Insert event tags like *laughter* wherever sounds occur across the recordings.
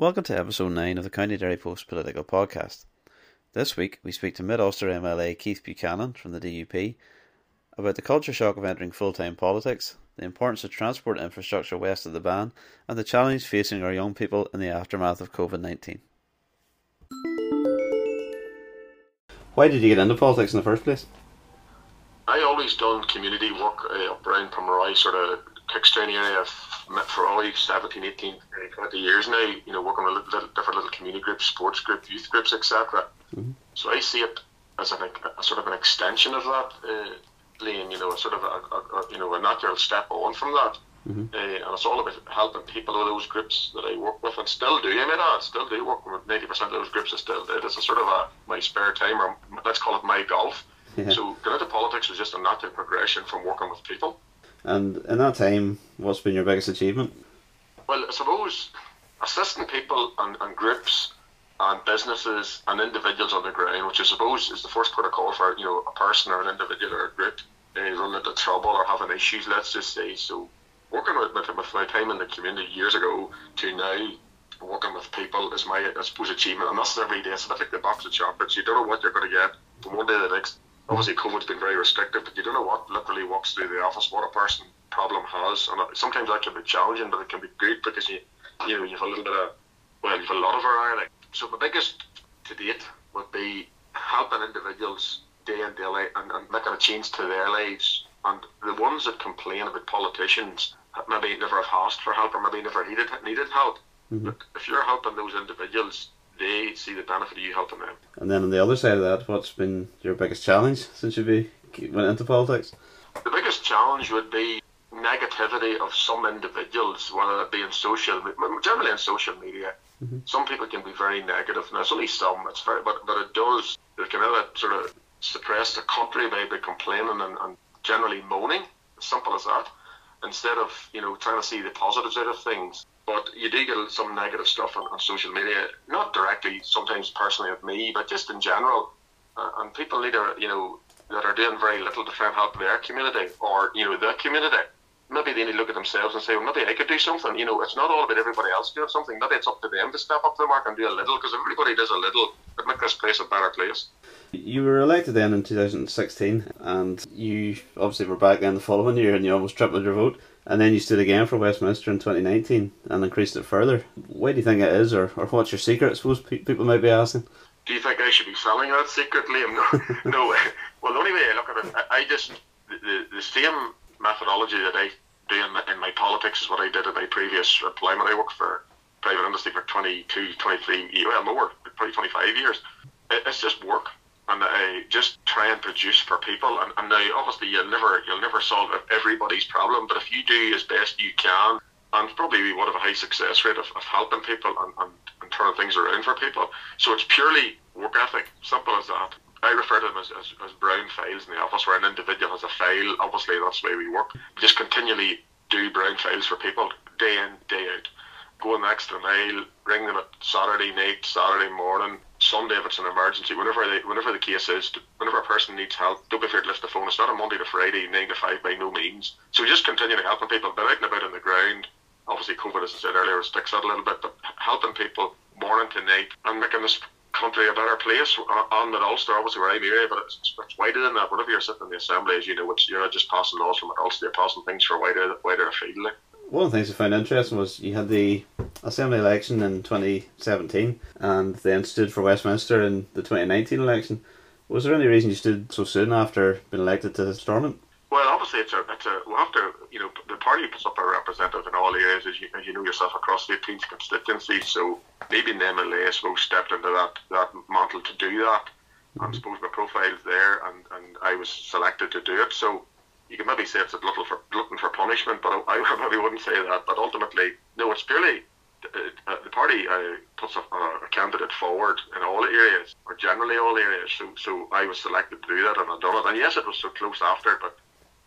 Welcome to episode 9 of the County Derry Post Political Podcast. This week we speak to Mid Ulster MLA Keith Buchanan from the DUP about the culture shock of entering full time politics, the importance of transport infrastructure west of the Bann, and the challenge facing our young people in the aftermath of COVID 19. Why did you get into politics in the first place? I always done community work uh, up around Pomeroy, sort of Kickstone area for all 17, 18, 20 years now, you know, working with little, different little community groups, sports groups, youth groups, etc. Mm-hmm. So I see it as an, a sort of an extension of that, uh, Liam, you know, a sort of a, a, a, you know, a natural step on from that. Mm-hmm. Uh, and it's all about helping people with those groups that I work with and still do. I mean, I still do work with 90% of those groups I still do. It's a sort of a, my spare time, or let's call it my golf. Yeah. So going into politics was just a natural progression from working with people. And in that time, what's been your biggest achievement? Well, I suppose assisting people and, and groups and businesses and individuals on the ground, which I suppose is the first call for you know a person or an individual or a group uh, running into trouble or having issues. Let's just say so. Working with, with, with my time in the community years ago to now, working with people is my I suppose achievement, and that's every day. It's a bit like the box of chocolates. You don't know what you're going to get from one day to the next obviously COVID's been very restrictive, but you don't know what literally walks through the office, what a person problem has, and sometimes that can be challenging, but it can be good because you you know you've a little bit of well, you've a lot of variety. So the biggest to date would be helping individuals day in day out and, and making a change to their lives. And the ones that complain about politicians maybe never have asked for help or maybe never needed needed help. Mm-hmm. But if you're helping those individuals they see the benefit of you helping them. And then on the other side of that, what's been your biggest challenge since you went into politics? The biggest challenge would be negativity of some individuals, whether it be in social, generally in social media. Mm-hmm. Some people can be very negative. Now, it's only some, it's very, but, but it does, it can either sort of suppress the country by, by complaining and, and generally moaning, as simple as that, instead of, you know, trying to see the positives out of things. But you do get some negative stuff on, on social media, not directly, sometimes personally with me, but just in general. Uh, and people to, you know, that are doing very little to try and help their community or, you know, the community. Maybe they need to look at themselves and say, well, maybe I could do something. You know, it's not all about everybody else doing something. Maybe it's up to them to step up to the mark and do a little because everybody does a little. It make this place a better place. You were elected then in 2016, and you obviously were back then the following year, and you almost tripled your vote. And then you stood again for Westminster in 2019 and increased it further. Why do you think it is, or, or what's your secret? I suppose people might be asking. Do you think I should be selling that secretly? *laughs* No, no. Well, the only way I look at it, I, just the, the same methodology that I do in my, in my politics is what I did in my previous employment. I worked for private industry for 22, 23, well, more, probably 25 years. It's just work and uh, just try and produce for people. And, and now, obviously, you'll never you'll never solve everybody's problem, but if you do as best you can, and probably we would have a high success rate of, of helping people and, and, and turning things around for people. So it's purely work ethic, simple as that. I refer to them as, as, as brown files in the office where an individual has a file. Obviously, that's the way we work. We just continually do brown files for people day in, day out. Go an extra mile, ring them at Saturday night, Saturday morning, Sunday if it's an emergency, whenever they, whenever the case is, whenever a person needs help, don't be afraid to lift the phone. It's not a Monday to Friday, nine to five by no means. So we just continue to helping people, but out and about on the ground. Obviously, COVID, as I said earlier, sticks out a little bit, but helping people morning to night and making this country a better place uh, on the Ulster, obviously where I'm here, but it's, it's wider than that. Whenever you're sitting in the assembly, as you know, it's, you're just passing laws from Ulster, you're passing things for wider, wider field. Like one of the things I found interesting was you had the Assembly election in 2017 and then stood for Westminster in the 2019 election. Was there any reason you stood so soon after being elected to Stormont? Well, obviously, it's a, it's a, we have to, you know, the party puts up a representative in all areas, as you, as you know yourself, across the 18th constituency. So maybe the MLA, I suppose, stepped into that, that mantle to do that. Mm-hmm. And I suppose my profile's there, and, and I was selected to do it. So you can maybe say it's a glutton for glutton for punishment, but I, *laughs* I maybe wouldn't say that. But ultimately, no, it's purely uh, uh the party uh, puts a, a, candidate forward in all areas, or generally all areas. So, so I was selected to do that, and I done it. And yes, it was so close after, but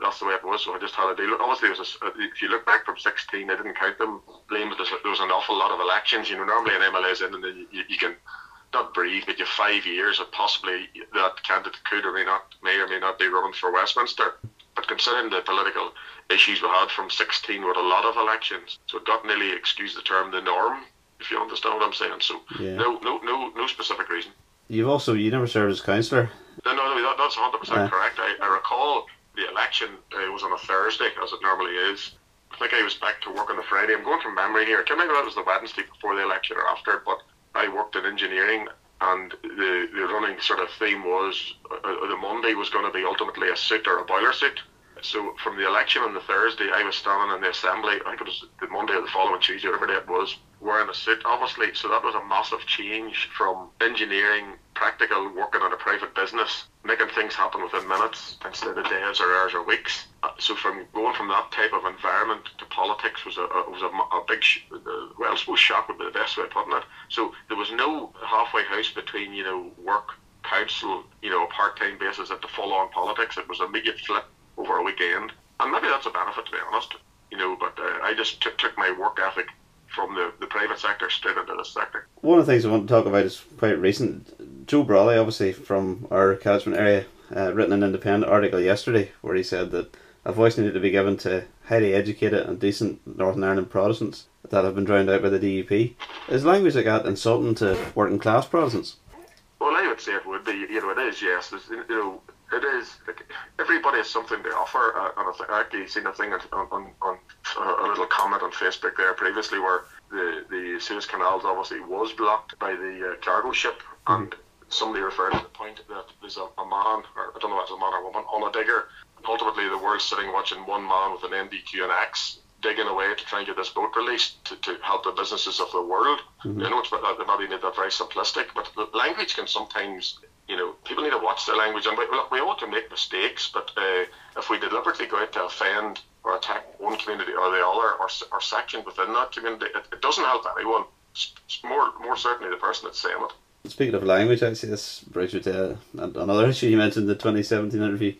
that's the way it was. So I just had to deal. Obviously, it was a, if you look back from 16, I didn't count them. Blame there was an awful lot of elections. You know, normally an MLA is in, and then you, you can not breathe, but you five years of possibly that candidate could or may not may or may not be running for Westminster. Considering the political issues we had from 16 with a lot of elections, so it got nearly, excuse the term, the norm if you understand what I'm saying. So Yeah. no, no, no, no specific reason. You've also you never served as councillor. No, no, no that, that's 100 Yeah. percent correct. I, I recall the election uh, was on a Thursday, as it normally is. I think I was back to work on the Friday. I'm going from memory here. I can't remember if that was the Wednesday before the election or after, but I worked in engineering, and the, the running sort of theme was uh, uh, the Monday was going to be ultimately a suit or a boiler suit. So from the election on the Thursday, I was standing in the assembly. I think it was the Monday or the following Tuesday, whatever day it was, wearing a suit, obviously. So that was a massive change from engineering, practical, working on a private business, making things happen within minutes instead of days or hours or weeks. Uh, So from going from that type of environment to politics was a, a was a, a big, sh- uh, well, I suppose shock would be the best way of putting it. So there was no halfway house between you know work, council, you know, part-time basis at the full-on politics. It was a immediate flip over a weekend, and maybe that's a benefit to be honest. You know, but uh, I just took, took my work ethic from the, the private sector straight into this sector. One of the things I want to talk about is quite recent. Joe Brolly, obviously from our catchment area, uh, written an independent article yesterday where he said that a voice needed to be given to highly educated and decent Northern Ireland Protestants that have been drowned out by the DUP. Is language like that insulting to working class Protestants? Well, I would say it would be. You know, it is. Yes, There's, you know, it is. Like, everybody has something to offer. Uh, and I I actually seen a thing on, on, on a little comment on Facebook there previously where the the Suez Canal obviously was blocked by the uh, cargo ship, and somebody referred to the point that there's a, a man, or I don't know if it's a man or woman, on a digger. And ultimately, the world's sitting watching one man with an NDQ and X digging away to try and get this boat released to, to help the businesses of the world. Mhm. I know it's not, not even that very simplistic, but the language can sometimes, you people need to watch their language. And we, look, we all can make mistakes, but uh, if we deliberately go out to offend or attack one community or the other, or, or section within that community, it, it doesn't help anyone. It's more, more certainly the person that's saying it. Speaking of language, actually, this brings me to another issue you mentioned the 2017 interview.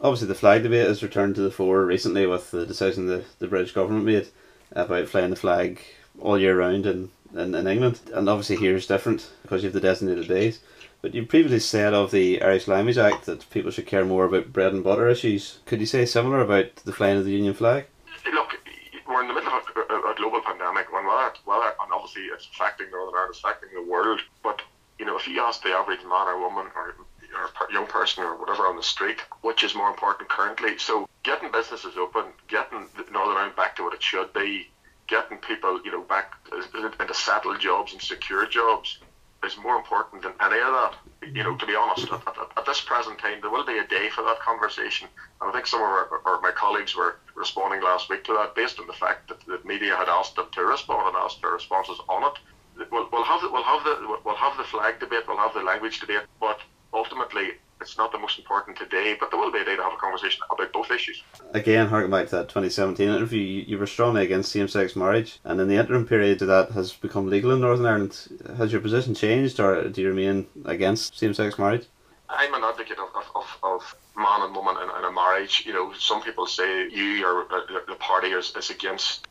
Obviously, the flag debate has returned to the fore recently with the decision the, the British government made about flying the flag all year round in, in, in England. And obviously, here is different because you have the designated days. But you previously said of the Irish Language Act that people should care more about bread and butter issues. Could you say similar about the flying of the Union flag? Look, we're in the middle of a, a, global pandemic, when whether, whether, and obviously it's affecting Northern Ireland, it's affecting the world. But you know, if you ask the average man or woman or, or young person or whatever on the street, which is more important currently? So getting businesses open, getting Northern Ireland back to what it should be, getting people, you know, back into settled jobs and secure jobs is more important than any of that. You know, to be honest, at, at, at this present time, there will be a day for that conversation. And I think some of our, or my colleagues were responding last week to that based on the fact that the media had asked them to respond and asked their responses on it. We'll, we'll have the, we'll have the we'll have the flag debate, we'll have the language debate, but ultimately it's not the most important today. But there will be a day to have a conversation about both issues. Again, harking back to that 2017 interview, you, were strongly against same sex marriage, and in the interim period to that has become legal in Northern Ireland. Has your position changed, or do you remain against same sex marriage? I'm an advocate of, of, of, of man and woman in, in a marriage. You know, some people say you or uh, the- the party is, is against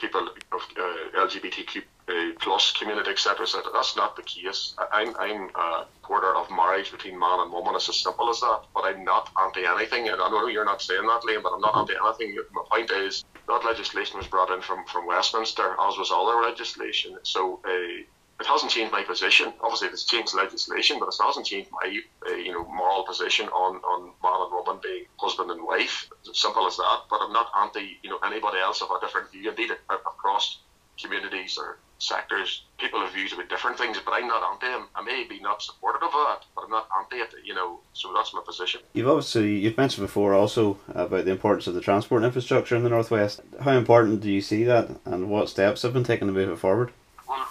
people of uh, LGBTQ uh, plus community, etc. That's not the case. I'm I'm a supporter of marriage between man and woman. It's as simple as that. But I'm not anti anything. And I know you're not saying that, Liam, but I'm not anti anything. My point is that legislation was brought in from, from Westminster, as was other legislation. So. Uh, it hasn't changed my position. Obviously, it's changed legislation, but it hasn't changed my, uh, you know, moral position on, on man and woman being husband and wife. It's simple as that. But I'm not anti, you know, anybody else of a different view. Indeed, across communities or sectors, people have views about different things. But I'm not anti them. I may be not supportive of that, but I'm not anti it. You know, so that's my position. You've obviously you've mentioned before also about the importance of the transport infrastructure in the northwest. How important do you see that, and what steps have been taken to move it forward? Well.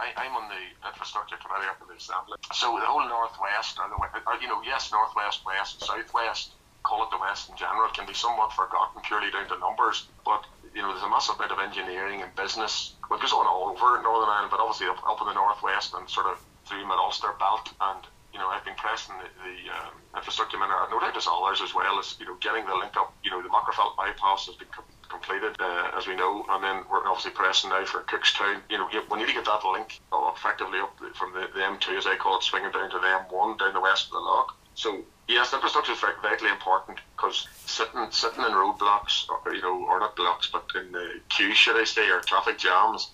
I, I'm on the infrastructure committee up in the assembly. So the whole northwest, or the or, you know, yes, northwest, west, southwest, call it the west in general, can be somewhat forgotten purely down to numbers. But you know, there's a massive bit of engineering and business. Well, it goes on all over Northern Ireland, but obviously up, up in the northwest and sort of through Mid Ulster belt and. You know, I've been pressing the, the um, infrastructure minister, no doubt as others as well as you know getting the link up. You know, the Magherafelt bypass has been completed, uh, as we know, and then we're obviously pressing now for Cookstown. You know, we need to get that link uh, effectively up the- from the, the M2, as I call it, swinging down to the M1 down the west of the Lough. So yes, infrastructure is vitally important because sitting sitting in roadblocks, or, you know, or not blocks, but in uh, queues, should I say, or traffic jams,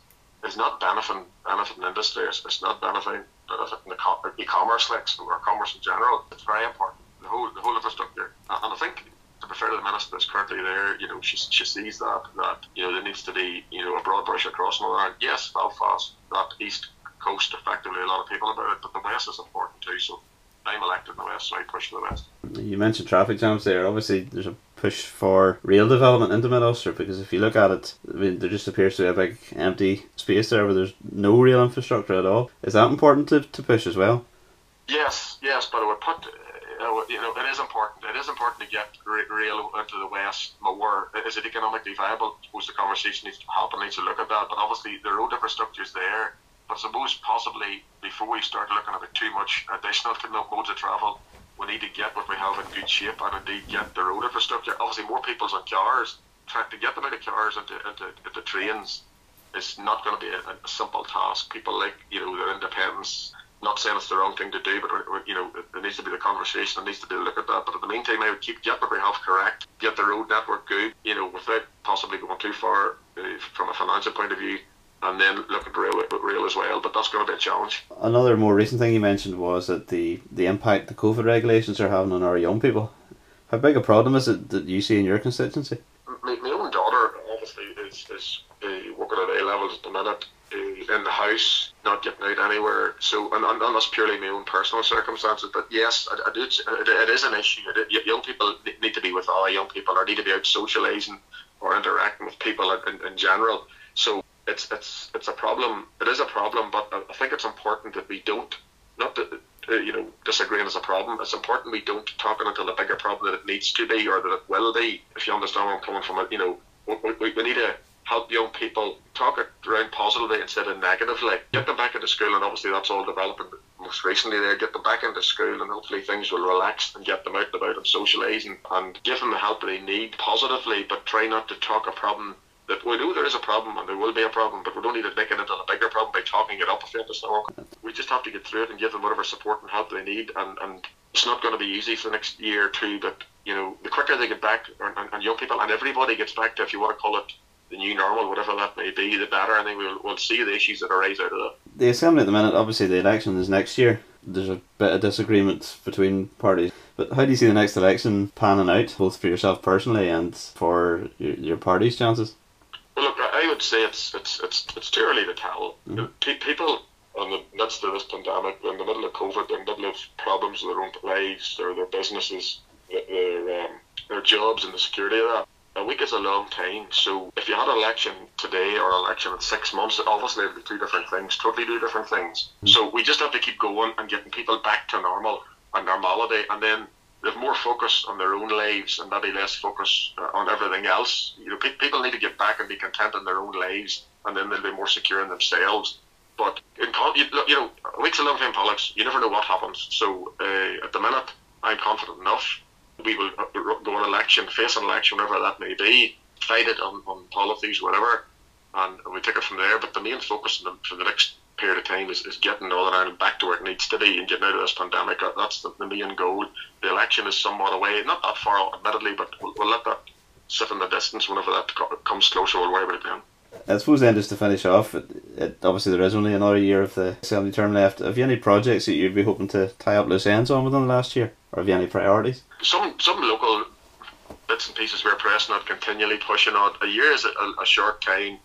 is not benefiting benefiting industry. It's, it's not benefiting benefiting the e-commerce like or commerce in general. It's very important. The whole the whole infrastructure, and I think to be to the minister that's currently there, you know, she, she sees that that you know there needs to be you know a broad brush across Northern Ireland. Yes, Belfast, that east coast, effectively a lot of people about it, but the west is important too. So I'm elected in the west, so I push for the west. You mentioned traffic jams there. Obviously, there's a push for rail development into Mid Ulster because if you look at it, I mean, there just appears to be a big empty space there where there's no rail infrastructure at all. Is that important to, to push as well? Yes, yes, but it would put you know, it is important. It is important to get rail into the west more. Is it economically viable? I suppose the conversation needs to happen. Needs to look at that. But obviously, the road infrastructure is there. But I suppose possibly before we start looking at it too much additional modes of travel, we need to get what we have in good shape and indeed get the road infrastructure. Obviously, more people's on cars. Trying to get them out of cars into, into, into trains is not going to be a, a simple task. People like, you know, their independence. Not saying it's the wrong thing to do, but you know, there needs to be the conversation. There needs to be a look at that. But in the meantime, I would keep get what we have correct, get the road network good. You know, without possibly going too far uh, from a financial point of view and then look at rail, rail as well. But that's going to be a challenge. Another more recent thing you mentioned was that the the impact the COVID regulations are having on our young people. How big a problem is it that you see in your constituency? My, my own daughter obviously is, is uh, working at A levels at the minute. In the house, not getting out anywhere. So, and, and, that's purely my own personal circumstances. But yes, I, do, it, it is an issue. It, young people need to be with other young people, or need to be out socialising or interacting with people in, in, general. So it's it's it's a problem. It is a problem, but I think it's important that we don't not that uh, you know disagreeing is a problem. It's important we don't talk it into the bigger problem that it needs to be or that it will be. If you understand where I'm coming from, you know, we, we, we need to help young people talk it around positively instead of negatively. Get them back into school, and obviously that's all developing most recently there. Get them back into school, and hopefully things will relax and get them out and about and socialising and give them the help they need positively, but try not to talk a problem that we know there is a problem and there will be a problem, but we don't need to make it into a bigger problem by talking it up if you understand. We just have to get through it and give them whatever support and help they need. And, and it's not going to be easy for the next year or two, but you know, the quicker they get back, and, and, and young people and everybody gets back to, if you want to call it the new normal, whatever that may be, the better. I think we'll, we'll see the issues that arise out of that. The assembly at the minute, obviously, the election is next year. There's a bit of disagreement between parties. But how do you see the next election panning out, both for yourself personally and for your, your party's chances? Well, look, I would say it's it's it's it's too early to tell. Mm-hmm. People in the midst of this pandemic, in the middle of COVID, in the middle of problems with their own lives or their businesses, their um, their jobs, and the security of that. Week is a long time, so if you had an election today or an election in six months, obviously it would be two different things, totally two different things. Mm-hmm. So we just have to keep going and getting people back to normal and normality, and then they've more focus on their own lives and maybe less focus uh, on everything else. You know, pe- people need to get back and be content in their own lives, and then they'll be more secure in themselves. But in you, you know, a week's a long time politics. You never know what happens. So uh, at the minute, I'm confident enough. We will go an election, face an election, whatever that may be, fight it on, on policies, whatever, and we take it from there. But the main focus for the next period of time is, is getting Northern Ireland back to where it needs to be and getting out of this pandemic. That's the, the main goal. The election is somewhat away, not that far, admittedly, but we'll, we'll let that sit in the distance. Whenever that comes closer, we'll worry about it then. I suppose then, just to finish off, it, it, obviously there is only another year of the assembly term left. Have you any projects that you'd be hoping to tie up loose ends on within the last year, or have you any priorities? Some some local bits and pieces we're pressing on, continually pushing on. A year is a, a short time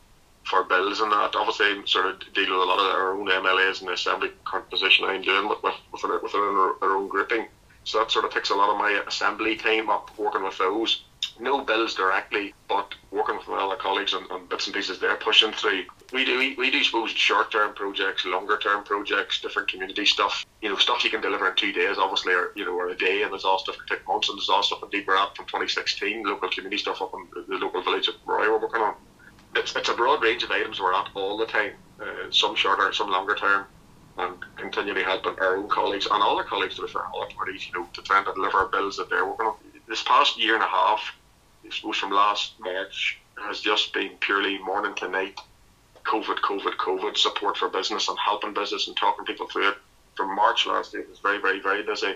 for bills and that. Obviously, sort of dealing with a lot of our own MLAs in the assembly composition position I'm doing with, with within, within our, our own grouping. So that sort of takes a lot of my assembly time up working with those. No bills directly, but working with other colleagues on, on bits and pieces they're pushing through. We do we do suppose short term projects, longer term projects, different community stuff. You know, stuff you can deliver in two days, obviously, or you know, or a day, and there's all stuff can take months, and there's all stuff in Deeper App from 2016, local community stuff up in the local village of Roy we're working on it's, it's a broad range of items we're at all the time, uh, some shorter, some longer term, and continually helping our own colleagues and other colleagues to refer all parties, you know, to try and deliver bills that they're working on. This past year and a half, I suppose from last March, has just been purely morning to night COVID, COVID, COVID support for business and helping business and talking people through it. From March last year, it was very, very, very busy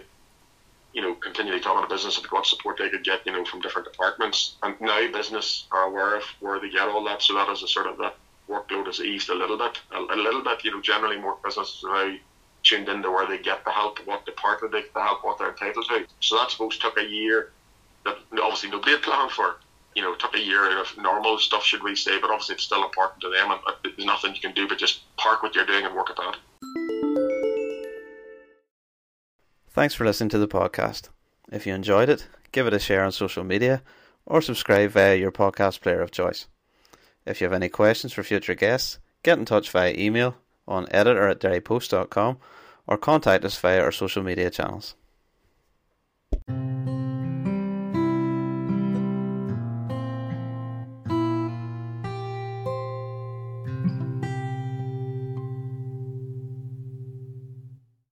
you know, continually talking to business about what support they could get, you know, from different departments. And now business are aware of where they get all that, so that is a sort of that workload has eased a little bit. A, a little bit, you know, generally more businesses are very tuned into where they get the help, what department they get the help, what they're entitled to. So that suppose took a year that obviously nobody had planned for. You know, took a year of normal stuff, should we say, but obviously it's still important to them, and there's nothing you can do but just park what you're doing and work at that. Thanks for listening to the podcast. If you enjoyed it, give it a share on social media or subscribe via your podcast player of choice. If you have any questions for future guests, get in touch via email on editor at derrypost.com or contact us via our social media channels.